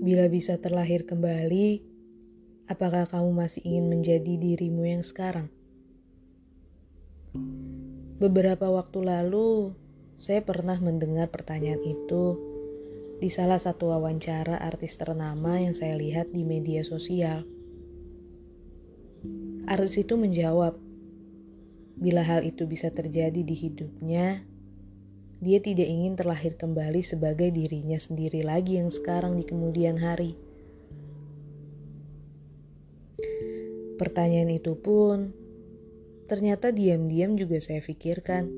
Bila bisa terlahir kembali, apakah kamu masih ingin menjadi dirimu yang sekarang? Beberapa waktu lalu, saya pernah mendengar pertanyaan itu di salah satu wawancara artis ternama yang saya lihat di media sosial. Artis itu menjawab, bila hal itu bisa terjadi di hidupnya, dia tidak ingin terlahir kembali sebagai dirinya sendiri lagi yang sekarang di kemudian hari. Pertanyaan itu pun ternyata diam-diam juga saya pikirkan.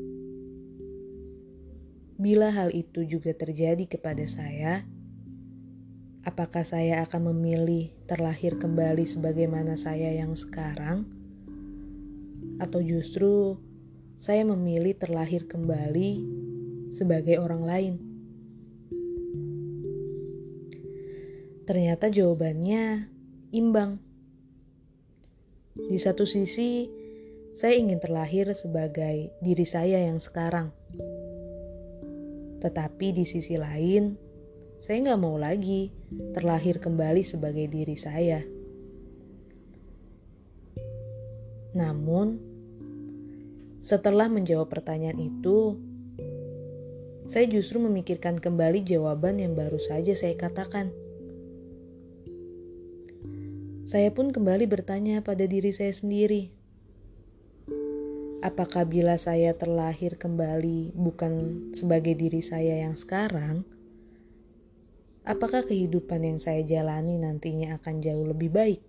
Bila hal itu juga terjadi kepada saya, apakah saya akan memilih terlahir kembali sebagaimana saya yang sekarang? Atau justru saya memilih terlahir kembali sebagai orang lain? Ternyata jawabannya imbang. Di satu sisi, saya ingin terlahir sebagai diri saya yang sekarang. Tetapi di sisi lain, saya nggak mau lagi terlahir kembali sebagai diri saya. Namun, setelah menjawab pertanyaan itu, saya justru memikirkan kembali jawaban yang baru saja saya katakan. Saya pun kembali bertanya pada diri saya sendiri, apakah bila saya terlahir kembali bukan sebagai diri saya yang sekarang, apakah kehidupan yang saya jalani nantinya akan jauh lebih baik?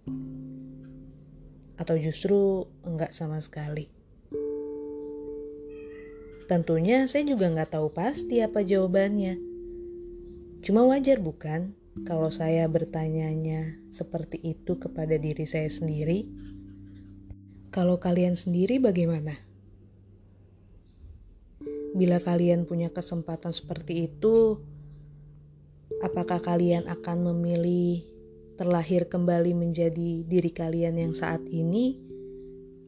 Atau justru enggak sama sekali? Tentunya saya juga nggak tahu pasti apa jawabannya. Cuma wajar bukan kalau saya bertanyanya seperti itu kepada diri saya sendiri? Kalau kalian sendiri bagaimana? Bila kalian punya kesempatan seperti itu, apakah kalian akan memilih terlahir kembali menjadi diri kalian yang saat ini,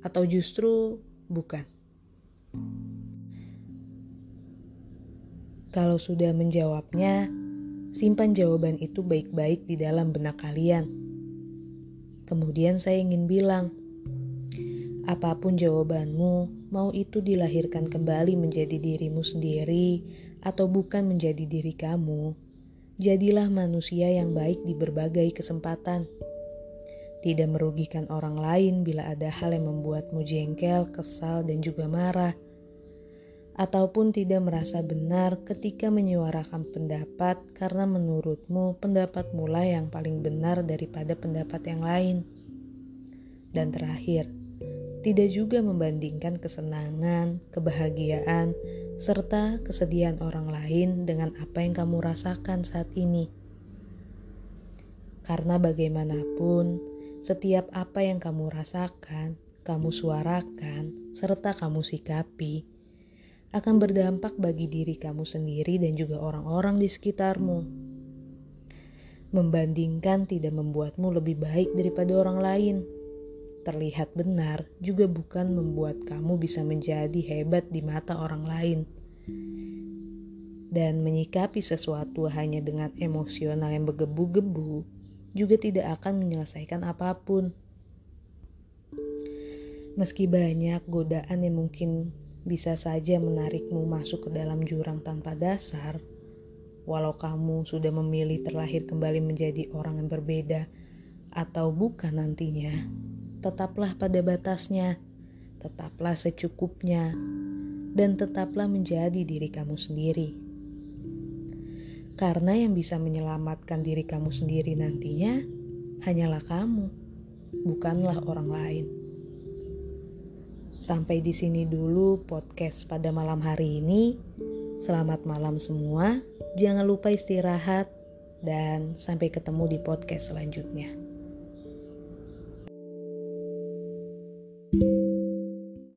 atau justru bukan? Kalau sudah menjawabnya, simpan jawaban itu baik-baik di dalam benak kalian. Kemudian saya ingin bilang, apa pun jawabanmu, mau itu dilahirkan kembali menjadi dirimu sendiri atau bukan menjadi diri kamu, jadilah manusia yang baik di berbagai kesempatan. Tidak merugikan orang lain bila ada hal yang membuatmu jengkel, kesal, dan juga marah ataupun tidak merasa benar ketika menyuarakan pendapat karena menurutmu pendapat mulai yang paling benar daripada pendapat yang lain. Dan terakhir, tidak juga membandingkan kesenangan, kebahagiaan, serta kesedihan orang lain dengan apa yang kamu rasakan saat ini. Karena bagaimanapun, setiap apa yang kamu rasakan, kamu suarakan, serta kamu sikapi, akan berdampak bagi diri kamu sendiri dan juga orang-orang di sekitarmu. Membandingkan tidak membuatmu lebih baik daripada orang lain. Terlihat benar juga bukan membuat kamu bisa menjadi hebat di mata orang lain. Dan menyikapi sesuatu hanya dengan emosional yang bergebu-gebu juga tidak akan menyelesaikan apa pun. Meski banyak godaan yang mungkin bisa saja menarikmu masuk ke dalam jurang tanpa dasar, walau kamu sudah memilih terlahir kembali menjadi orang yang berbeda atau bukan nantinya, tetaplah pada batasnya, tetaplah secukupnya, dan tetaplah menjadi diri kamu sendiri. Karena yang bisa menyelamatkan diri kamu sendiri nantinya hanyalah kamu, bukanlah orang lain. Sampai di sini dulu podcast pada malam hari ini. Selamat malam semua. Jangan lupa istirahat dan sampai ketemu di podcast selanjutnya.